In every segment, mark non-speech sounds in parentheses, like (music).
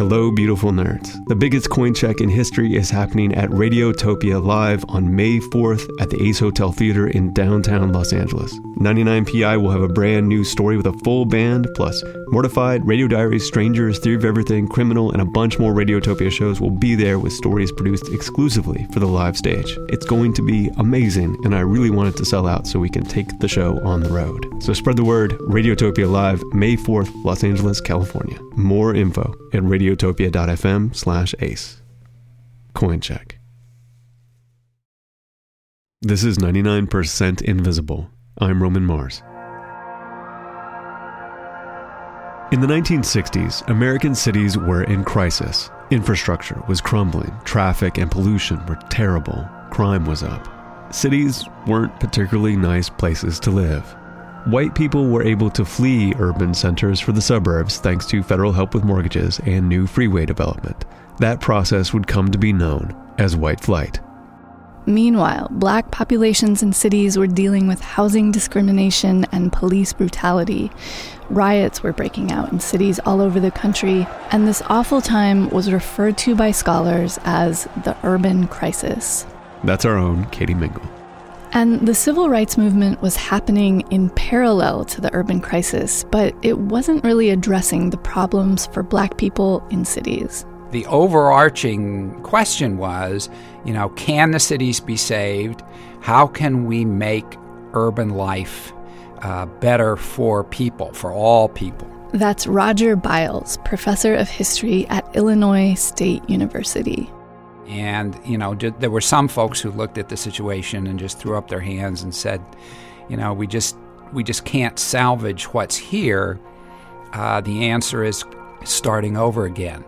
Hello, beautiful nerds. The biggest coin check in history is happening at Radiotopia Live on May 4th at the Ace Hotel Theater in downtown Los Angeles. 99PI will have a brand new story with a full band, plus Mortified, Radio Diaries, Strangers, Theory of Everything, Criminal, and a bunch more Radiotopia shows will be there with stories produced exclusively for the live stage. It's going to be amazing, and I really want it to sell out so we can take the show on the road. So spread the word Radiotopia Live, May 4th, Los Angeles, California. More info at radiotopia.fm slash ace. Coin check. This is 99% Invisible. I'm Roman Mars. In the 1960s, American cities were in crisis. Infrastructure was crumbling, traffic and pollution were terrible, crime was up. Cities weren't particularly nice places to live. White people were able to flee urban centers for the suburbs thanks to federal help with mortgages and new freeway development. That process would come to be known as white flight. Meanwhile, black populations in cities were dealing with housing discrimination and police brutality. Riots were breaking out in cities all over the country, and this awful time was referred to by scholars as the urban crisis. That's our own Katie Mingle. And the civil rights movement was happening in parallel to the urban crisis, but it wasn't really addressing the problems for black people in cities. The overarching question was, you know, can the cities be saved? How can we make urban life uh, better for people, for all people? That's Roger Biles, professor of history at Illinois State University. And, you know, there were some folks who looked at the situation and just threw up their hands and said, you know, we just, we just can't salvage what's here. Uh, the answer is starting over again.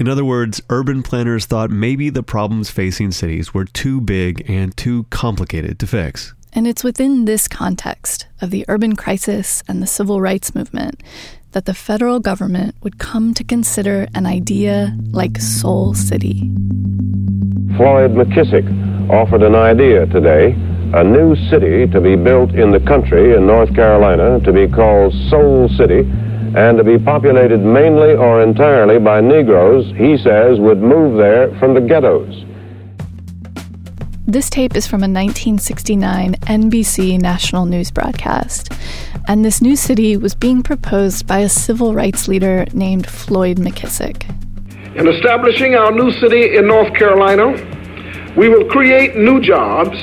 In other words, urban planners thought maybe the problems facing cities were too big and too complicated to fix. And it's within this context of the urban crisis and the civil rights movement that the federal government would come to consider an idea like Soul City. Floyd McKissick offered an idea today a new city to be built in the country in North Carolina to be called Soul City and to be populated mainly or entirely by Negroes, he says, would move there from the ghettos. This tape is from a 1969 NBC national news broadcast, and this new city was being proposed by a civil rights leader named Floyd McKissick. In establishing our new city in North Carolina, we will create new jobs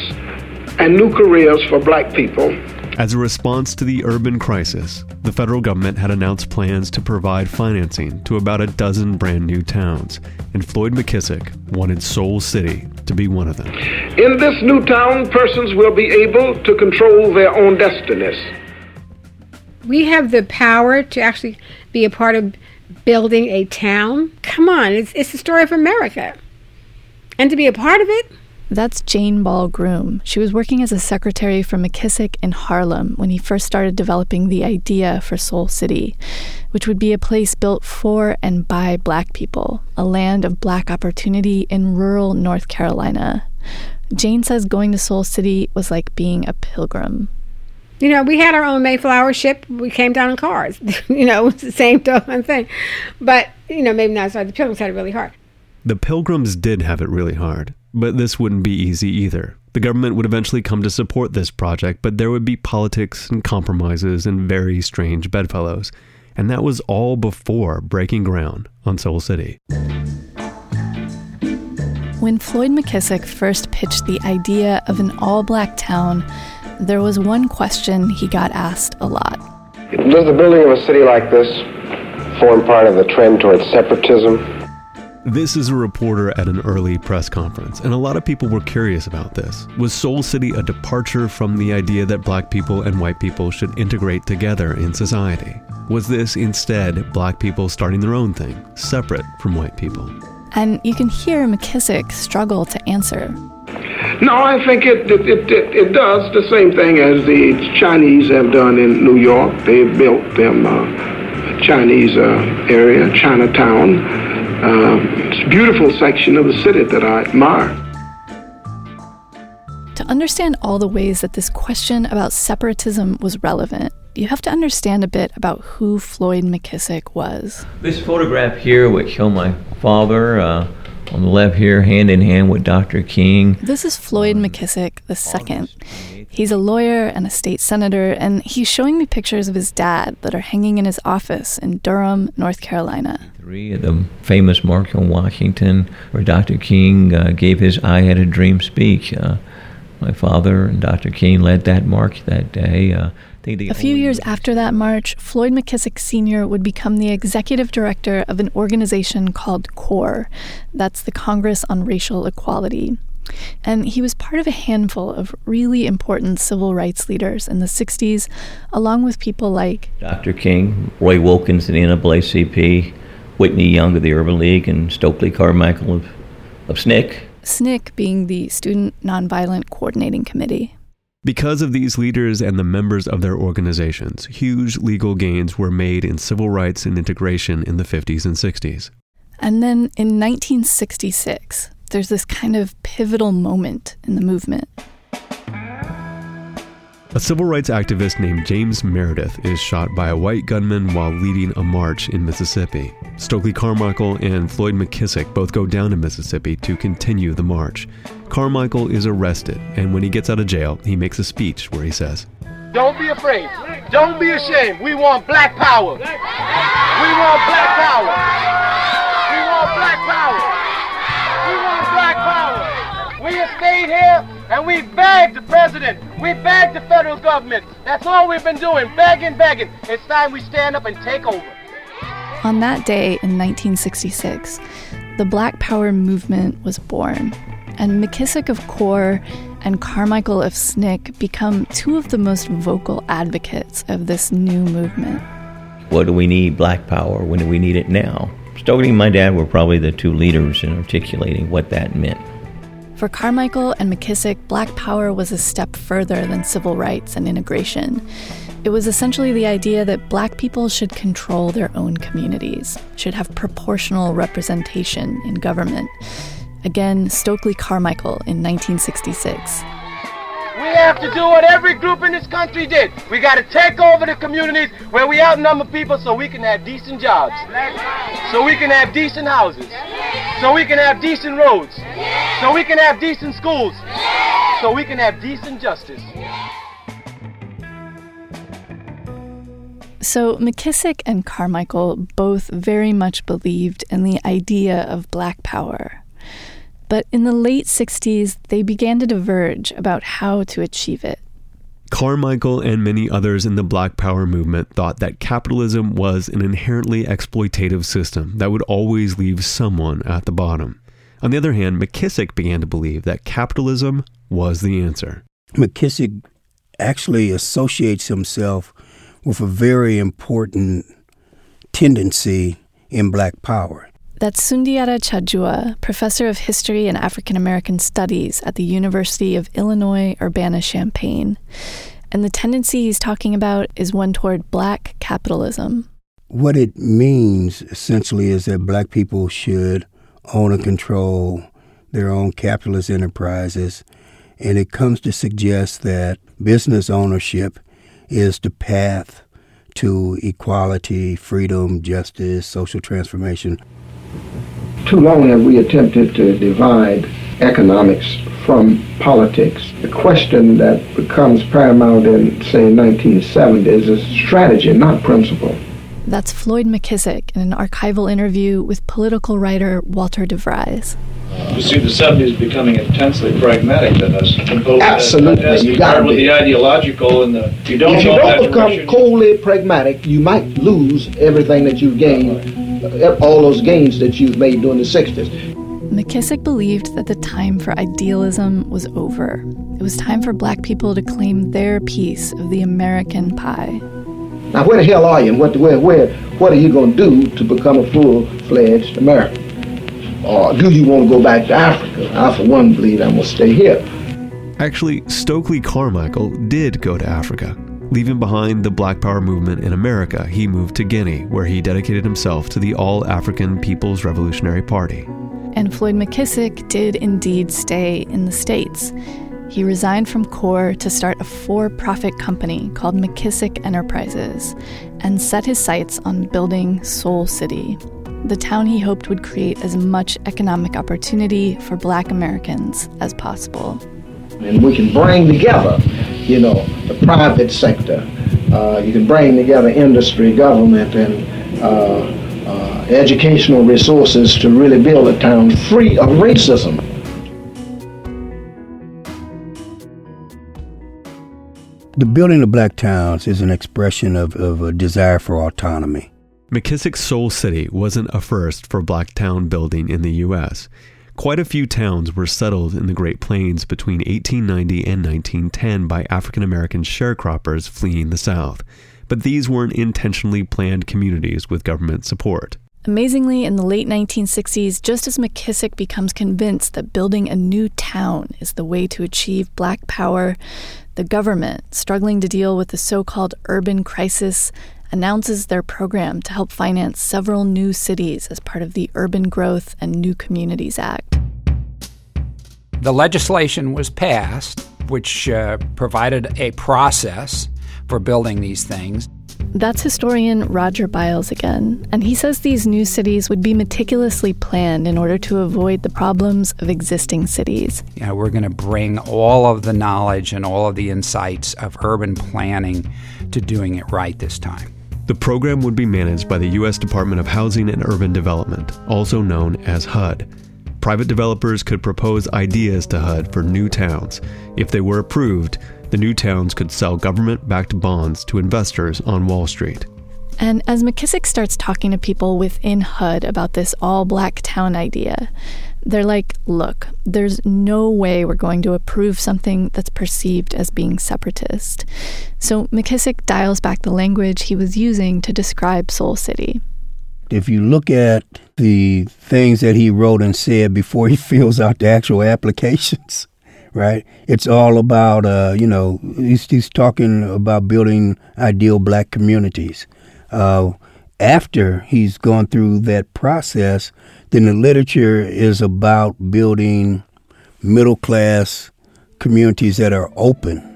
and new careers for black people. As a response to the urban crisis, the federal government had announced plans to provide financing to about a dozen brand new towns, and Floyd McKissick wanted Soul City to be one of them. In this new town, persons will be able to control their own destinies. We have the power to actually be a part of building a town. Come on, it's, it's the story of America. And to be a part of it, that's Jane Ball Groom. She was working as a secretary for McKissick in Harlem when he first started developing the idea for Soul City, which would be a place built for and by black people, a land of black opportunity in rural North Carolina. Jane says going to Soul City was like being a pilgrim. You know, we had our own Mayflower ship. We came down in cars. (laughs) you know, it's the same thing. But, you know, maybe not. Sorry, the pilgrims had it really hard. The pilgrims did have it really hard. But this wouldn't be easy either. The government would eventually come to support this project, but there would be politics and compromises and very strange bedfellows. And that was all before breaking ground on Soul City. When Floyd McKissick first pitched the idea of an all black town, there was one question he got asked a lot. Does the building of a city like this form part of the trend towards separatism? This is a reporter at an early press conference, and a lot of people were curious about this. Was Soul City a departure from the idea that black people and white people should integrate together in society? Was this instead black people starting their own thing, separate from white people? And you can hear McKissick struggle to answer. No, I think it, it, it, it, does the same thing as the Chinese have done in New York. They built them uh, Chinese uh, area, Chinatown it's a beautiful section of the city that I admire. To understand all the ways that this question about separatism was relevant, you have to understand a bit about who Floyd McKissick was. This photograph here would show my father uh, on the left here, hand in hand with Dr. King. This is Floyd McKissick II. He's a lawyer and a state senator, and he's showing me pictures of his dad that are hanging in his office in Durham, North Carolina. Three at the famous March on Washington, where Dr. King uh, gave his I Had a Dream speech. Uh, my father and Dr. King led that march that day. Uh, a few years after that march, Floyd McKissick Sr. would become the executive director of an organization called CORE. That's the Congress on Racial Equality. And he was part of a handful of really important civil rights leaders in the 60s, along with people like Dr. King, Roy Wilkins of the NAACP, Whitney Young of the Urban League, and Stokely Carmichael of, of SNCC. SNCC being the Student Nonviolent Coordinating Committee. Because of these leaders and the members of their organizations, huge legal gains were made in civil rights and integration in the 50s and 60s. And then in 1966, there's this kind of pivotal moment in the movement. A civil rights activist named James Meredith is shot by a white gunman while leading a march in Mississippi. Stokely Carmichael and Floyd McKissick both go down to Mississippi to continue the march. Carmichael is arrested, and when he gets out of jail, he makes a speech where he says, Don't be afraid. Don't be ashamed. We want black power. We want black power. Stayed here and we begged the president. We begged the federal government. That's all we've been doing, begging, begging. It's time we stand up and take over. On that day in 1966, the Black Power movement was born, and McKissick of CORE and Carmichael of SNCC become two of the most vocal advocates of this new movement. What do we need black power? When do we need it now? Stokely and my dad were probably the two leaders in articulating what that meant. For Carmichael and McKissick, black power was a step further than civil rights and integration. It was essentially the idea that black people should control their own communities, should have proportional representation in government. Again, Stokely Carmichael in 1966. We have to do what every group in this country did. We got to take over the communities where we outnumber people so we can have decent jobs, so we can have decent houses, so we can have decent roads, so we can have decent schools, so we can have decent justice. So, McKissick and Carmichael both very much believed in the idea of black power. But in the late 60s, they began to diverge about how to achieve it. Carmichael and many others in the Black Power movement thought that capitalism was an inherently exploitative system that would always leave someone at the bottom. On the other hand, McKissick began to believe that capitalism was the answer. McKissick actually associates himself with a very important tendency in black power. That's Sundiata Cha-Jua, professor of history and African American studies at the University of Illinois Urbana Champaign. And the tendency he's talking about is one toward black capitalism. What it means essentially is that black people should own and control their own capitalist enterprises. And it comes to suggest that business ownership is the path to equality, freedom, justice, social transformation. Too long have we attempted to divide economics from politics. The question that becomes paramount in, say, 1970 is strategy, not principle. That's Floyd McKissick in an archival interview with political writer Walter DeVries. You see the 70s becoming intensely pragmatic than us. Uh, Absolutely. You got with the ideological and the you don't if you don't become coldly pragmatic, you might lose everything that you've gained, uh, all those gains that you've made during the 60s. McKissick believed that the time for idealism was over. It was time for black people to claim their piece of the American pie. Now, where the hell are you, and what, where, where, what are you going to do to become a full-fledged American? Or do you want to go back to Africa? I, for one, believe I'm going to stay here. Actually, Stokely Carmichael did go to Africa. Leaving behind the Black Power movement in America, he moved to Guinea, where he dedicated himself to the All African People's Revolutionary Party. And Floyd McKissick did indeed stay in the States. He resigned from CORE to start a for profit company called McKissick Enterprises and set his sights on building Soul City, the town he hoped would create as much economic opportunity for black Americans as possible. And we can bring together, you know, the private sector. Uh, you can bring together industry, government, and uh, uh, educational resources to really build a town free of racism. The building of black towns is an expression of, of a desire for autonomy. McKissick's Soul City wasn't a first for black town building in the U.S. Quite a few towns were settled in the Great Plains between 1890 and 1910 by African American sharecroppers fleeing the South, but these weren't intentionally planned communities with government support. Amazingly, in the late 1960s, just as McKissick becomes convinced that building a new town is the way to achieve black power, the government, struggling to deal with the so called urban crisis, announces their program to help finance several new cities as part of the Urban Growth and New Communities Act. The legislation was passed, which uh, provided a process for building these things. That's historian Roger Biles again, and he says these new cities would be meticulously planned in order to avoid the problems of existing cities. You know, we're going to bring all of the knowledge and all of the insights of urban planning to doing it right this time. The program would be managed by the U.S. Department of Housing and Urban Development, also known as HUD. Private developers could propose ideas to HUD for new towns. If they were approved, the new towns could sell government backed bonds to investors on Wall Street. And as McKissick starts talking to people within HUD about this all black town idea, they're like, look, there's no way we're going to approve something that's perceived as being separatist. So McKissick dials back the language he was using to describe Soul City. If you look at the things that he wrote and said before he (laughs) fills out the actual applications, right? It's all about, uh, you know, he's, he's talking about building ideal black communities. Uh, after he's gone through that process, then the literature is about building middle class communities that are open.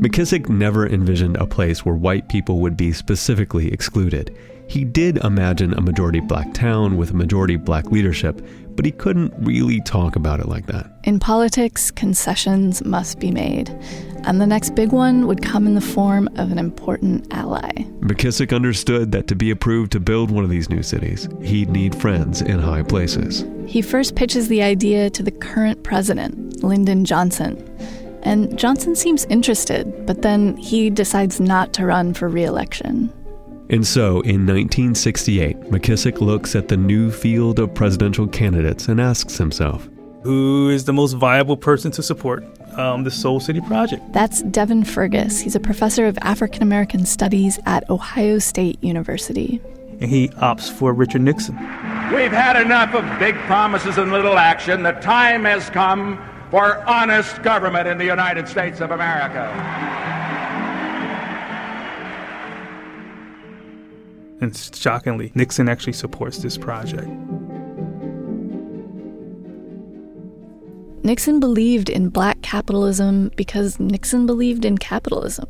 McKissick never envisioned a place where white people would be specifically excluded. He did imagine a majority black town with a majority black leadership, but he couldn't really talk about it like that. In politics, concessions must be made. And the next big one would come in the form of an important ally. McKissick understood that to be approved to build one of these new cities, he'd need friends in high places. He first pitches the idea to the current president, Lyndon Johnson. And Johnson seems interested, but then he decides not to run for re election. And so, in 1968, McKissick looks at the new field of presidential candidates and asks himself, Who is the most viable person to support um, the Soul City project? That's Devin Fergus. He's a professor of African American Studies at Ohio State University. And he opts for Richard Nixon. We've had enough of big promises and little action. The time has come for honest government in the United States of America. And shockingly, Nixon actually supports this project. Nixon believed in black capitalism because Nixon believed in capitalism.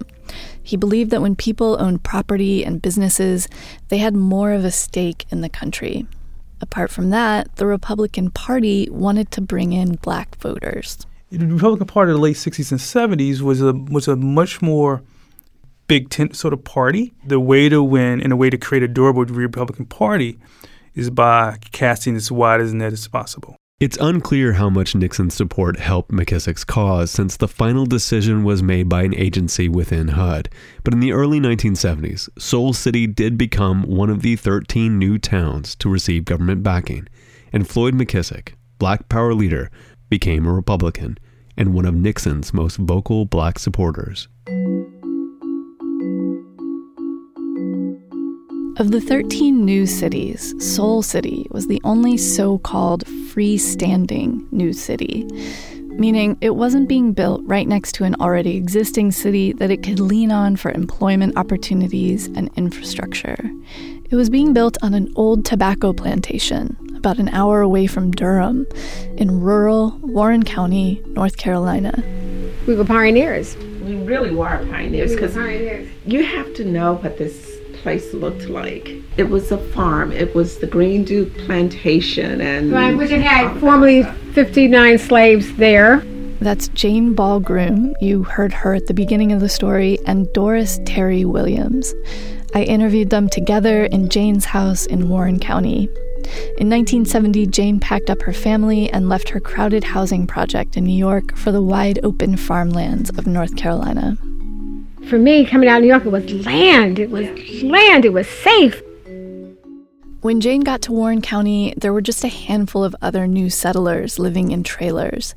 He believed that when people owned property and businesses, they had more of a stake in the country. Apart from that, the Republican Party wanted to bring in black voters. The Republican Party of the late 60s and 70s was a was a much more big tent sort of party. The way to win and the way to create a durable Republican Party is by casting as wide as net as possible. It's unclear how much Nixon's support helped McKissick's cause since the final decision was made by an agency within HUD. But in the early 1970s, Soul City did become one of the 13 new towns to receive government backing, and Floyd McKissick, black power leader, became a Republican and one of Nixon's most vocal black supporters. Of the 13 new cities, Soul City was the only so called freestanding new city, meaning it wasn't being built right next to an already existing city that it could lean on for employment opportunities and infrastructure. It was being built on an old tobacco plantation, about an hour away from Durham, in rural Warren County, North Carolina. We were pioneers. We really were pioneers because pioneers. you have to know what this place looked like. It was a farm. It was the Green Duke plantation, and Right, which it had formerly 59 slaves there. That's Jane Ball Groom. You heard her at the beginning of the story, and Doris Terry Williams. I interviewed them together in Jane's house in Warren County. In 1970, Jane packed up her family and left her crowded housing project in New York for the wide open farmlands of North Carolina. For me, coming out of New York, it was land. It was land. It was safe. When Jane got to Warren County, there were just a handful of other new settlers living in trailers.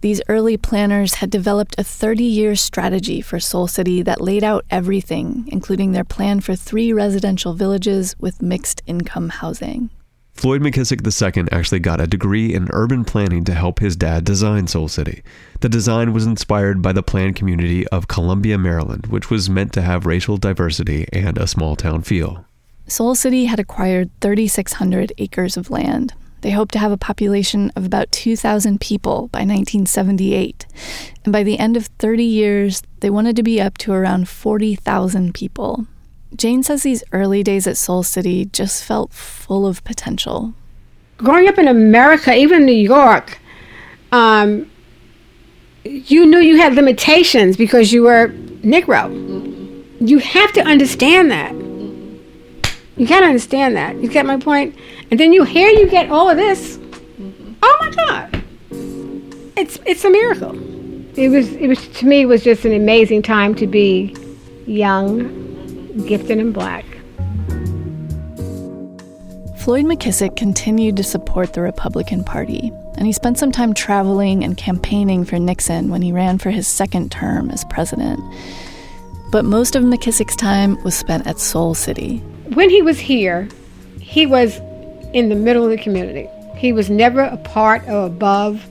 These early planners had developed a 30 year strategy for Soul City that laid out everything, including their plan for three residential villages with mixed income housing. Floyd McKissick II actually got a degree in urban planning to help his dad design Soul City. The design was inspired by the planned community of Columbia, Maryland, which was meant to have racial diversity and a small town feel. Soul City had acquired 3,600 acres of land. They hoped to have a population of about 2,000 people by 1978. And by the end of 30 years, they wanted to be up to around 40,000 people. Jane says these early days at Soul City just felt full of potential. Growing up in America, even New York, um, you knew you had limitations because you were Negro. You have to understand that. You gotta understand that. You get my point? And then you hear you get all of this. Oh my God. It's it's a miracle. It was it was to me it was just an amazing time to be young, gifted in black. Floyd McKissick continued to support the Republican Party, and he spent some time traveling and campaigning for Nixon when he ran for his second term as president. But most of McKissick's time was spent at Soul City. When he was here, he was in the middle of the community. He was never a part or above.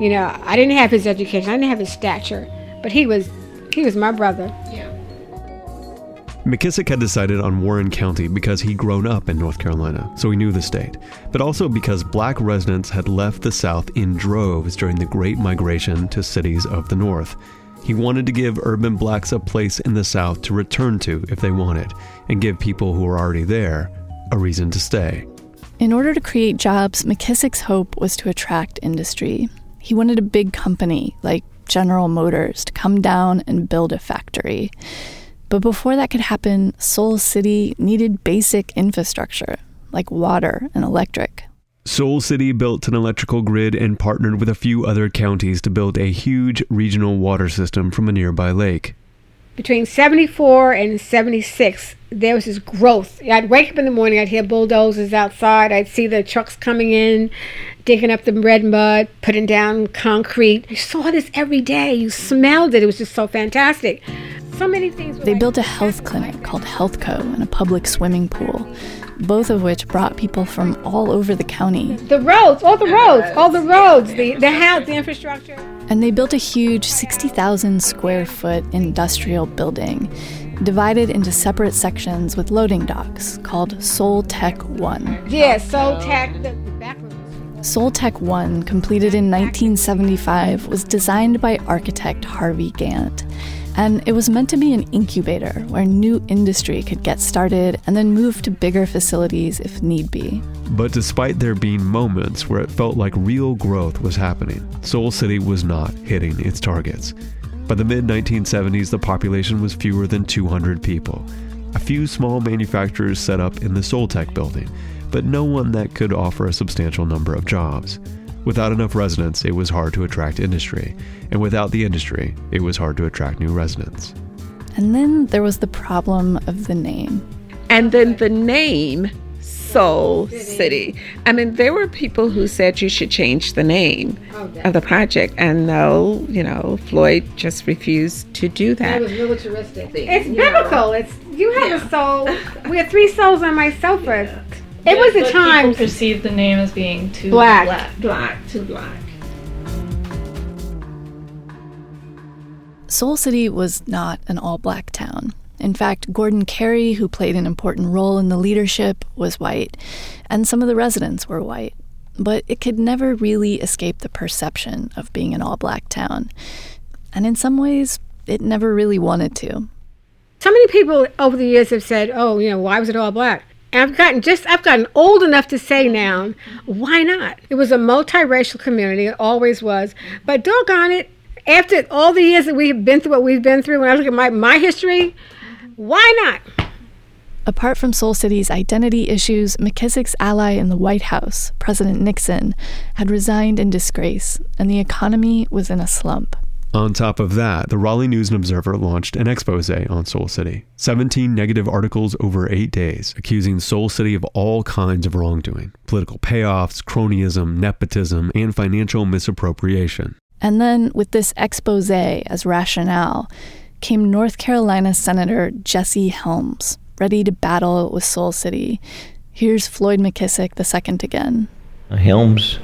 You know, I didn't have his education, I didn't have his stature, but he was he was my brother. McKissick had decided on Warren County because he'd grown up in North Carolina, so he knew the state, but also because black residents had left the South in droves during the Great Migration to cities of the North. He wanted to give urban blacks a place in the South to return to if they wanted, and give people who were already there a reason to stay. In order to create jobs, McKissick's hope was to attract industry. He wanted a big company like General Motors to come down and build a factory. But before that could happen, Soul City needed basic infrastructure like water and electric. Soul City built an electrical grid and partnered with a few other counties to build a huge regional water system from a nearby lake. Between 74 and 76, there was this growth. I'd wake up in the morning, I'd hear bulldozers outside, I'd see the trucks coming in, digging up the red mud, putting down concrete. You saw this every day. You smelled it. It was just so fantastic. So many things. They built a health clinic called HealthCo and a public swimming pool, both of which brought people from all over the county. The roads, all the roads, all the roads, the, the house, the infrastructure. And they built a huge 60,000 square foot industrial building, divided into separate sections with loading docks called Soul Tech 1. Yeah, Soul Tech, the, the back room. Soul Tech 1, completed in 1975, was designed by architect Harvey Gantt. And it was meant to be an incubator where new industry could get started and then move to bigger facilities if need be. But despite there being moments where it felt like real growth was happening, Soul City was not hitting its targets. By the mid 1970s, the population was fewer than 200 people. A few small manufacturers set up in the Soul Tech building, but no one that could offer a substantial number of jobs. Without enough residents, it was hard to attract industry, and without the industry, it was hard to attract new residents. And then there was the problem of the name. And then the name Soul City. I mean, there were people who said you should change the name of the project, and no, you know, Floyd just refused to do that. It was militaristic. It's biblical. It's you have a soul. (laughs) We have three souls on my sofa. It was a time. perceived the name as being too Black. Black to black. Soul City was not an all black town. In fact, Gordon Carey, who played an important role in the leadership, was white, and some of the residents were white. But it could never really escape the perception of being an all black town. And in some ways, it never really wanted to. So many people over the years have said, "Oh, you know, why was it all black?" I've gotten just I've gotten old enough to say now, why not? It was a multiracial community, it always was. But doggone it, after all the years that we've been through what we've been through, when I look at my, my history, why not? Apart from Soul City's identity issues, McKissick's ally in the White House, President Nixon, had resigned in disgrace, and the economy was in a slump. On top of that, the Raleigh News and Observer launched an expose on Soul City. 17 negative articles over eight days, accusing Soul City of all kinds of wrongdoing political payoffs, cronyism, nepotism, and financial misappropriation. And then, with this expose as rationale, came North Carolina Senator Jesse Helms, ready to battle with Soul City. Here's Floyd McKissick II again. Helms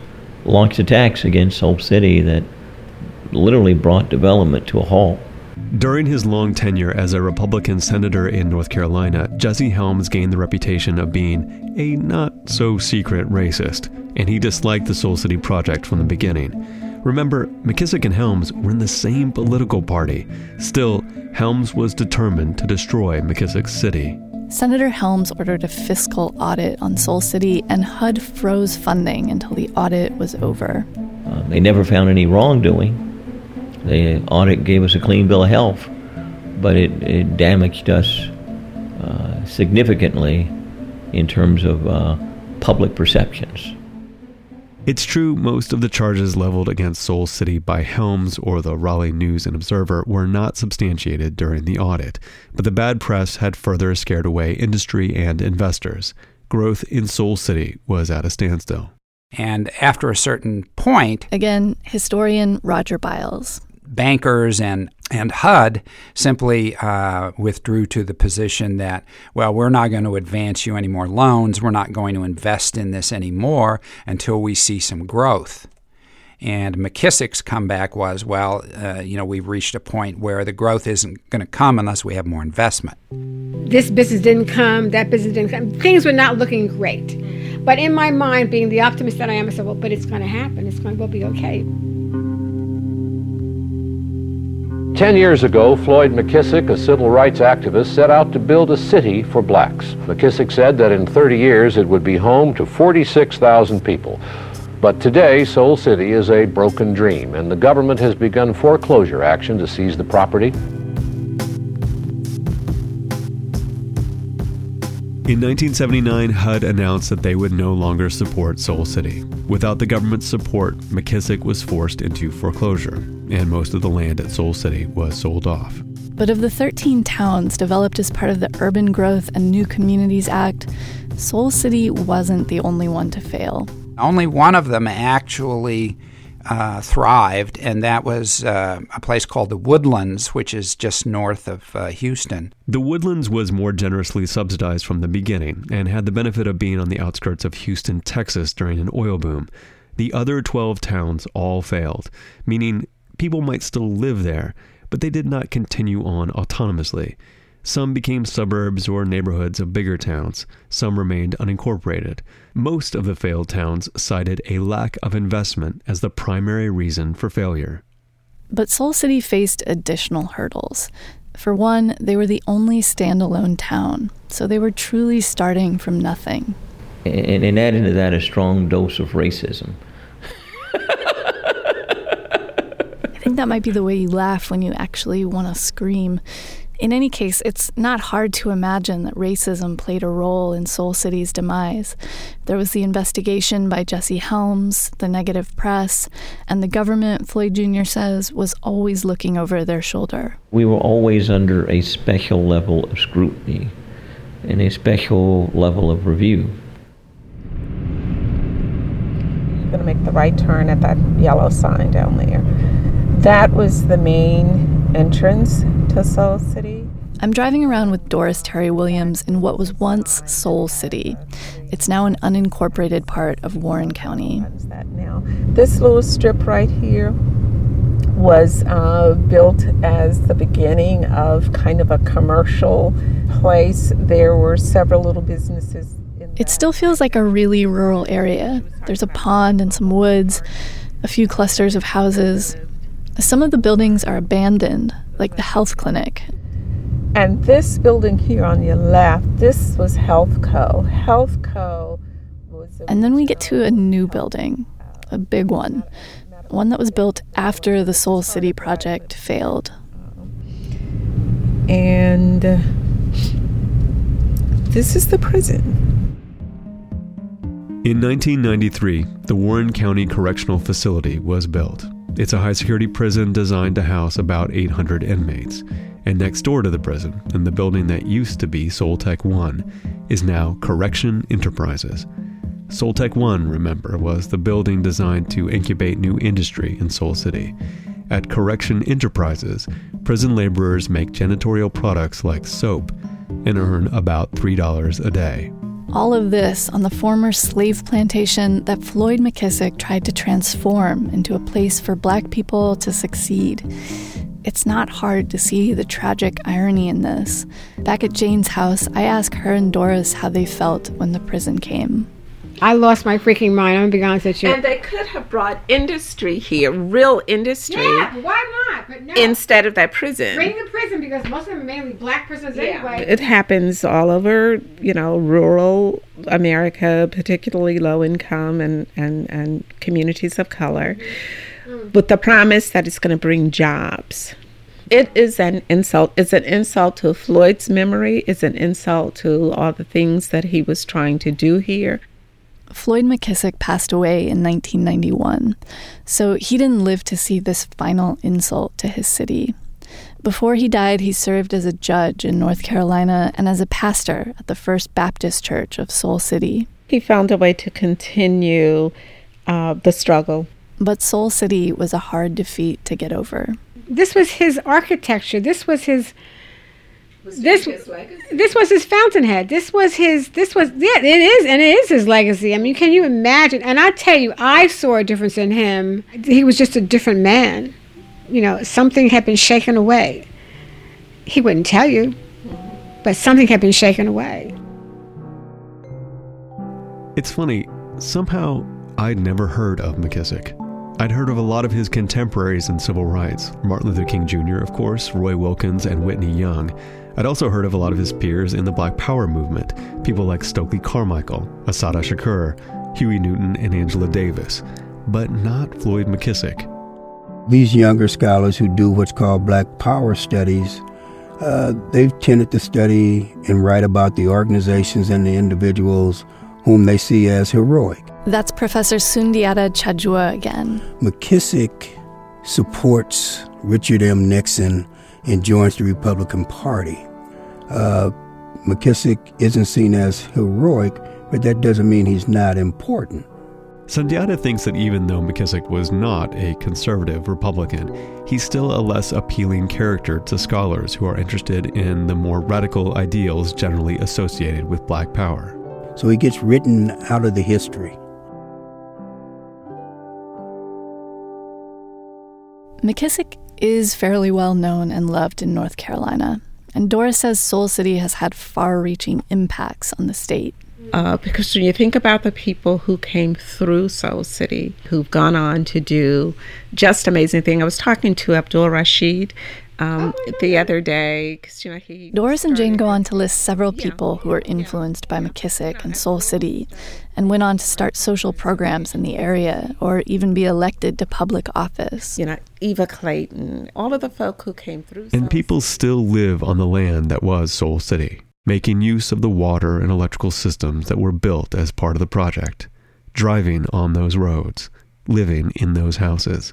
launched attacks against Soul City that literally brought development to a halt. During his long tenure as a Republican senator in North Carolina, Jesse Helms gained the reputation of being a not so secret racist, and he disliked the Soul City project from the beginning. Remember, McKissick and Helms were in the same political party. Still, Helms was determined to destroy McKissick's city. Senator Helms ordered a fiscal audit on Soul City, and HUD froze funding until the audit was over. Uh, they never found any wrongdoing. The audit gave us a clean bill of health, but it, it damaged us uh, significantly in terms of uh, public perceptions. It's true most of the charges leveled against Soul City by Helms or the Raleigh News and Observer were not substantiated during the audit, but the bad press had further scared away industry and investors. Growth in Soul City was at a standstill. And after a certain point, again, historian Roger Biles bankers and and HUD simply uh, withdrew to the position that, well, we're not going to advance you any more loans. We're not going to invest in this anymore until we see some growth. And McKissick's comeback was, well, uh, you know, we've reached a point where the growth isn't going to come unless we have more investment. This business didn't come, that business didn't come. Things were not looking great. But in my mind, being the optimist that I am, I said, well, but it's going to happen. It's going to we'll be okay. Ten years ago, Floyd McKissick, a civil rights activist, set out to build a city for blacks. McKissick said that in 30 years it would be home to 46,000 people. But today, Soul City is a broken dream, and the government has begun foreclosure action to seize the property. In 1979, HUD announced that they would no longer support Soul City. Without the government's support, McKissick was forced into foreclosure, and most of the land at Soul City was sold off. But of the 13 towns developed as part of the Urban Growth and New Communities Act, Soul City wasn't the only one to fail. Only one of them actually uh, thrived, and that was uh, a place called the Woodlands, which is just north of uh, Houston. The Woodlands was more generously subsidized from the beginning and had the benefit of being on the outskirts of Houston, Texas during an oil boom. The other 12 towns all failed, meaning people might still live there, but they did not continue on autonomously. Some became suburbs or neighborhoods of bigger towns. Some remained unincorporated. Most of the failed towns cited a lack of investment as the primary reason for failure. But Soul City faced additional hurdles. For one, they were the only standalone town, so they were truly starting from nothing. And, and add into that a strong dose of racism. I think that might be the way you laugh when you actually want to scream. In any case, it's not hard to imagine that racism played a role in Soul City's demise. There was the investigation by Jesse Helms, the negative press, and the government, Floyd Jr. says, was always looking over their shoulder. We were always under a special level of scrutiny and a special level of review. You're going to make the right turn at that yellow sign down there. That was the main entrance to Soul City. I'm driving around with Doris Terry Williams in what was once Soul City. It's now an unincorporated part of Warren County. This little strip right here, was uh, built as the beginning of kind of a commercial place. There were several little businesses. It still feels like a really rural area. There's a pond and some woods, a few clusters of houses. Some of the buildings are abandoned, like the health clinic. And this building here on your left, this was Health Co. Health Co. was. And then we get to a new building, a big one, one that was built after the Soul City project failed. And uh, this is the prison. In 1993, the Warren County Correctional Facility was built. It's a high security prison designed to house about 800 inmates. And next door to the prison, in the building that used to be Soul Tech 1, is now Correction Enterprises. Soul Tech 1, remember, was the building designed to incubate new industry in Soul City. At Correction Enterprises, prison laborers make janitorial products like soap and earn about $3 a day. All of this on the former slave plantation that Floyd McKissick tried to transform into a place for black people to succeed. It's not hard to see the tragic irony in this. Back at Jane's house, I asked her and Doris how they felt when the prison came. I lost my freaking mind. I'm gonna be honest with you. And they could have brought industry here, real industry. Yeah, why not? But no. Instead of that prison. Bring the prison because most of them are mainly black prisons yeah. anyway. It happens all over, you know, rural America, particularly low income and, and, and communities of color, mm. with the promise that it's going to bring jobs. It is an insult. It's an insult to Floyd's memory. It's an insult to all the things that he was trying to do here. Floyd McKissick passed away in 1991, so he didn't live to see this final insult to his city. Before he died, he served as a judge in North Carolina and as a pastor at the First Baptist Church of Soul City. He found a way to continue uh, the struggle. But Soul City was a hard defeat to get over. This was his architecture. This was his this this was his fountainhead. This was his. This was yeah. It is and it is his legacy. I mean, can you imagine? And I tell you, I saw a difference in him. He was just a different man. You know, something had been shaken away. He wouldn't tell you, but something had been shaken away. It's funny. Somehow, I'd never heard of McKissick. I'd heard of a lot of his contemporaries in civil rights Martin Luther King Jr., of course, Roy Wilkins, and Whitney Young. I'd also heard of a lot of his peers in the Black Power movement, people like Stokely Carmichael, Assata Shakur, Huey Newton, and Angela Davis, but not Floyd McKissick. These younger scholars who do what's called Black Power studies, uh, they've tended to study and write about the organizations and the individuals whom they see as heroic. That's Professor Sundiata Cha-Jua again. McKissick supports Richard M. Nixon and joins the Republican Party uh, McKissick isn't seen as heroic, but that doesn't mean he's not important. Sundiata thinks that even though McKissick was not a conservative Republican, he's still a less appealing character to scholars who are interested in the more radical ideals generally associated with black power. So he gets written out of the history. McKissick is fairly well known and loved in North Carolina. And Doris says Soul City has had far reaching impacts on the state. Uh, because when you think about the people who came through Soul City, who've gone on to do just amazing things. I was talking to Abdul Rashid um, oh, the other day. You know, he Doris and Jane go on to list several people who were influenced by McKissick and Soul City and went on to start social programs in the area or even be elected to public office. You know, Eva Clayton, all of the folk who came through. And people still live on the land that was Soul City, making use of the water and electrical systems that were built as part of the project, driving on those roads, living in those houses.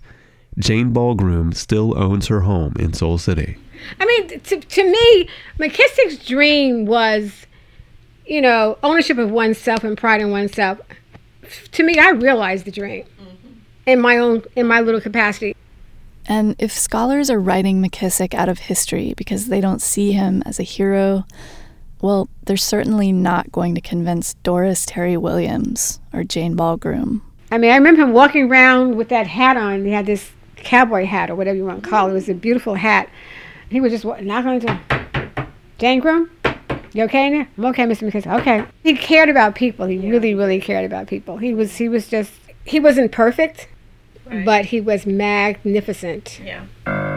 Jane Ball-Groom still owns her home in Soul City. I mean, to, to me, McKissick's dream was, you know, ownership of oneself and pride in oneself. To me, I realized the dream mm-hmm. in my own, in my little capacity. And if scholars are writing McKissick out of history because they don't see him as a hero, well, they're certainly not going to convince Doris Terry Williams or Jane Ball-Groom. I mean, I remember him walking around with that hat on. He had this cowboy hat or whatever you want to call it. It was a mm-hmm. beautiful hat. He would just knock on the door. Jane Groom, you okay in there? I'm okay, Mr. McKissick. Okay. He cared about people. He really, really cared about people. He was he was just he wasn't perfect, right. but he was magnificent. Yeah.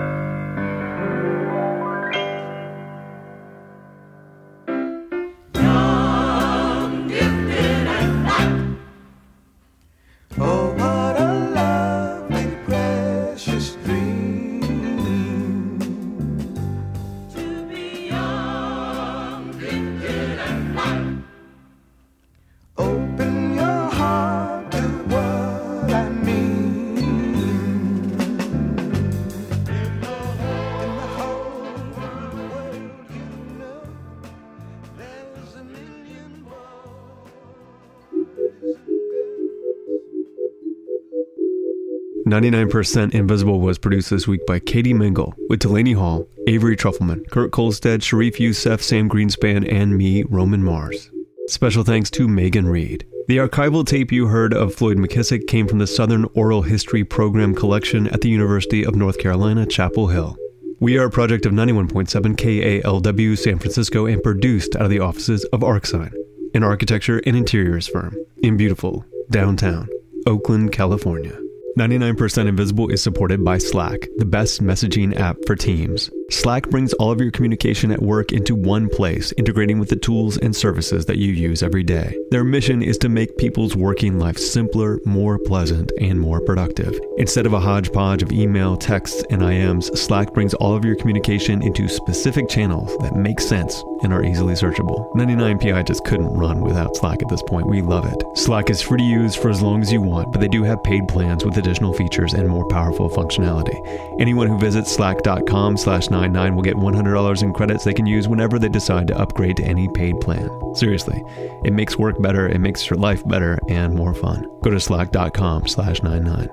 Ninety-nine percent Invisible was produced this week by Katie Mingle with Delaney Hall, Avery Trufelman, Kurt Kolstad, Sharif Youssef, Sam Greenspan, and me, Roman Mars. Special thanks to Megan Reed. The archival tape you heard of Floyd McKissick came from the Southern Oral History Program collection at the University of North Carolina, Chapel Hill. We are a project of 91.7 KALW San Francisco and produced out of the offices of Arcsine, an architecture and interiors firm in beautiful downtown Oakland, California. 99% Invisible is supported by Slack, the best messaging app for teams. Slack brings all of your communication at work into one place, integrating with the tools and services that you use every day. Their mission is to make people's working life simpler, more pleasant, and more productive. Instead of a hodgepodge of email, texts, and IMs, Slack brings all of your communication into specific channels that make sense and are easily searchable. 99PI just couldn't run without Slack at this point. We love it. Slack is free to use for as long as you want, but they do have paid plans with additional features and more powerful functionality. Anyone who visits slack.com slash 99 will get $100 in credits they can use whenever they decide to upgrade to any paid plan. Seriously, it makes work better, it makes your life better and more fun. Go to slack.com slash 99.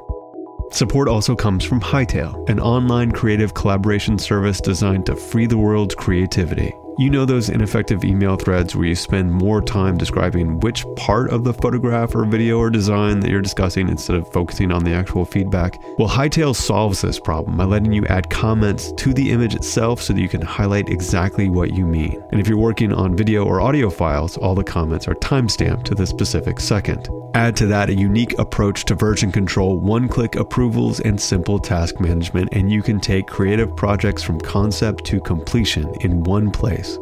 Support also comes from Hightail, an online creative collaboration service designed to free the world's creativity. You know those ineffective email threads where you spend more time describing which part of the photograph or video or design that you're discussing instead of focusing on the actual feedback? Well, Hightail solves this problem by letting you add comments to the image itself so that you can highlight exactly what you mean. And if you're working on video or audio files, all the comments are timestamped to the specific second. Add to that a unique approach to version control, one click approvals, and simple task management, and you can take creative projects from concept to completion in one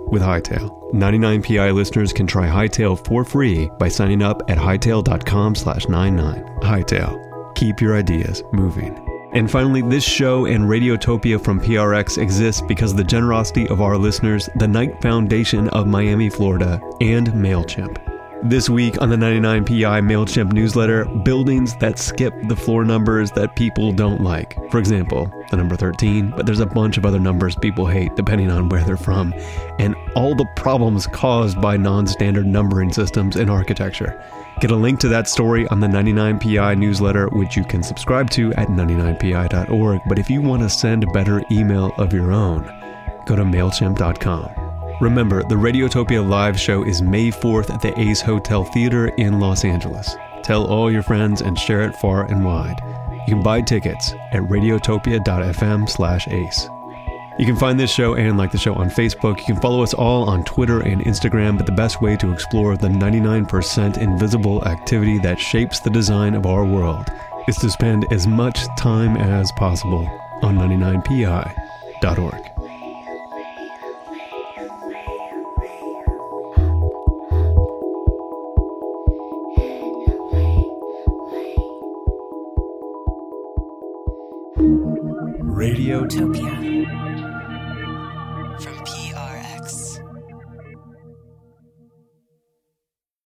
with Hightail. 99PI listeners can try Hightail for free by signing up at hightail.com slash 99. Hightail. Keep your ideas moving. And finally, this show and Radiotopia from PRX exists because of the generosity of our listeners, the Knight Foundation of Miami, Florida, and MailChimp. This week on the 99PI MailChimp newsletter, buildings that skip the floor numbers that people don't like. For example, the number 13, but there's a bunch of other numbers people hate depending on where they're from, and all the problems caused by non standard numbering systems in architecture. Get a link to that story on the 99PI newsletter, which you can subscribe to at 99pi.org. But if you want to send a better email of your own, go to MailChimp.com. Remember, the Radiotopia live show is May 4th at the Ace Hotel Theater in Los Angeles. Tell all your friends and share it far and wide. You can buy tickets at radiotopia.fm slash ace. You can find this show and like the show on Facebook. You can follow us all on Twitter and Instagram, but the best way to explore the 99% invisible activity that shapes the design of our world is to spend as much time as possible on 99pi.org. Radiotopia.